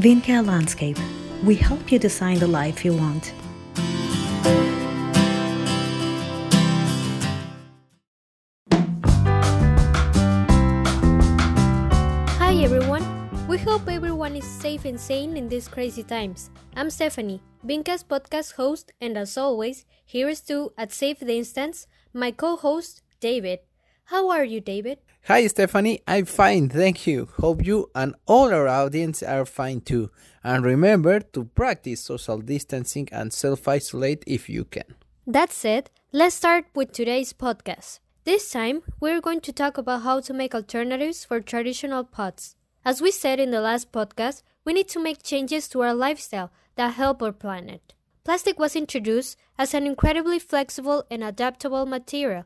Vincare Landscape. We help you design the life you want. Hi everyone. We hope everyone is safe and sane in these crazy times. I'm Stephanie, Vinca's podcast host, and as always, here is to at Save the Instance, my co-host David. How are you, David? Hi, Stephanie. I'm fine, thank you. Hope you and all our audience are fine too. And remember to practice social distancing and self isolate if you can. That said, let's start with today's podcast. This time, we're going to talk about how to make alternatives for traditional pots. As we said in the last podcast, we need to make changes to our lifestyle that help our planet. Plastic was introduced as an incredibly flexible and adaptable material,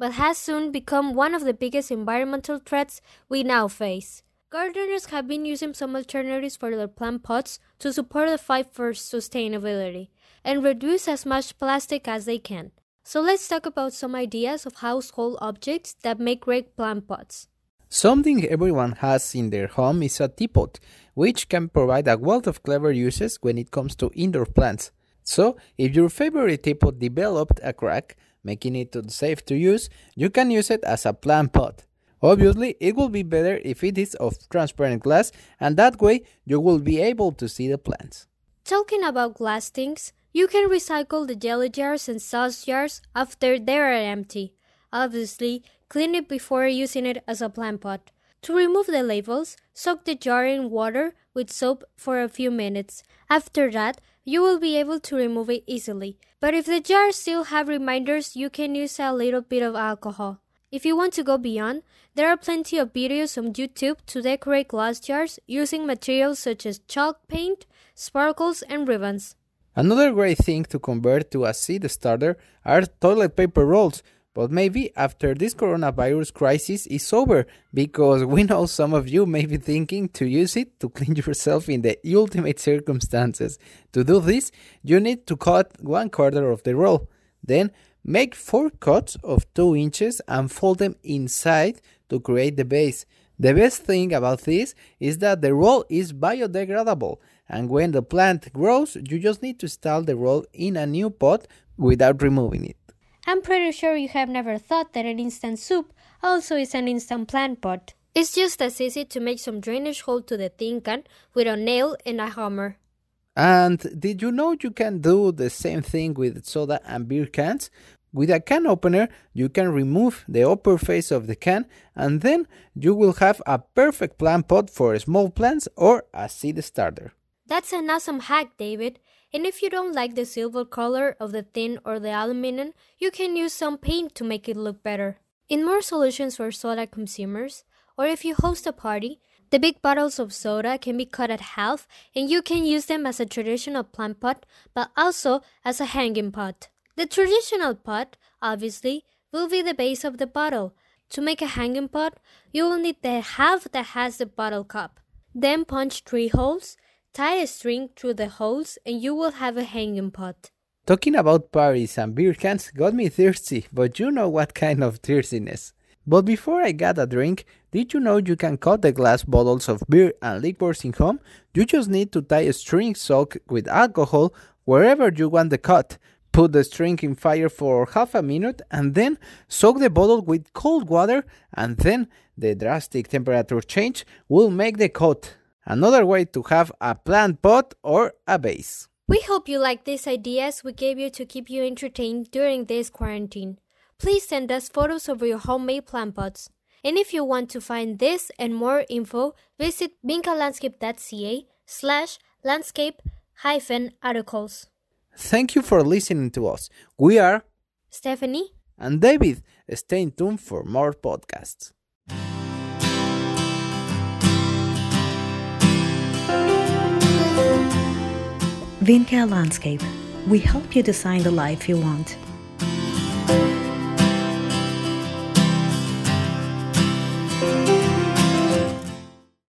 but has soon become one of the biggest environmental threats we now face. Gardeners have been using some alternatives for their plant pots to support the fight for sustainability and reduce as much plastic as they can. So let's talk about some ideas of household objects that make great plant pots. Something everyone has in their home is a teapot, which can provide a wealth of clever uses when it comes to indoor plants. So, if your favorite teapot developed a crack, making it safe to use, you can use it as a plant pot. Obviously, it will be better if it is of transparent glass, and that way you will be able to see the plants. Talking about glass things, you can recycle the jelly jars and sauce jars after they are empty. Obviously, clean it before using it as a plant pot. To remove the labels, soak the jar in water with soap for a few minutes. After that, you will be able to remove it easily. But if the jars still have reminders, you can use a little bit of alcohol. If you want to go beyond, there are plenty of videos on YouTube to decorate glass jars using materials such as chalk paint, sparkles, and ribbons. Another great thing to convert to a seed starter are toilet paper rolls, but maybe after this coronavirus crisis is over, because we know some of you may be thinking to use it to clean yourself in the ultimate circumstances. To do this, you need to cut one quarter of the roll. Then make four cuts of 2 inches and fold them inside to create the base. The best thing about this is that the roll is biodegradable, and when the plant grows, you just need to install the roll in a new pot without removing it. I'm pretty sure you have never thought that an instant soup also is an instant plant pot. It's just as easy to make some drainage hole to the tin can with a nail and a hammer. And did you know you can do the same thing with soda and beer cans? With a can opener, you can remove the upper face of the can and then you will have a perfect plant pot for small plants or a seed starter. That's an awesome hack, David. And if you don't like the silver color of the tin or the aluminum, you can use some paint to make it look better. In more solutions for soda consumers, or if you host a party, the big bottles of soda can be cut at half and you can use them as a traditional plant pot, but also as a hanging pot. The traditional pot, obviously, will be the base of the bottle. To make a hanging pot, you will need the half that has the bottle cap. Then punch three holes, tie a string through the holes, and you will have a hanging pot. Talking about parties and beer cans got me thirsty, but you know what kind of thirstiness. But before I got a drink, did you know you can cut the glass bottles of beer and liquors in home? You just need to tie a string soaked with alcohol wherever you want the cut. Put the string in fire for half a minute and then soak the bottle with cold water and then the drastic temperature change will make the cut. Another way to have a plant pot or a vase. We hope you like these ideas we gave you to keep you entertained during this quarantine. Please send us photos of your homemade plant pots. And if you want to find this and more info, visit vincalandscape.ca slash landscape hyphen articles. Thank you for listening to us. We are Stephanie and David. Stay tuned for more podcasts. Vincare Landscape. We help you design the life you want.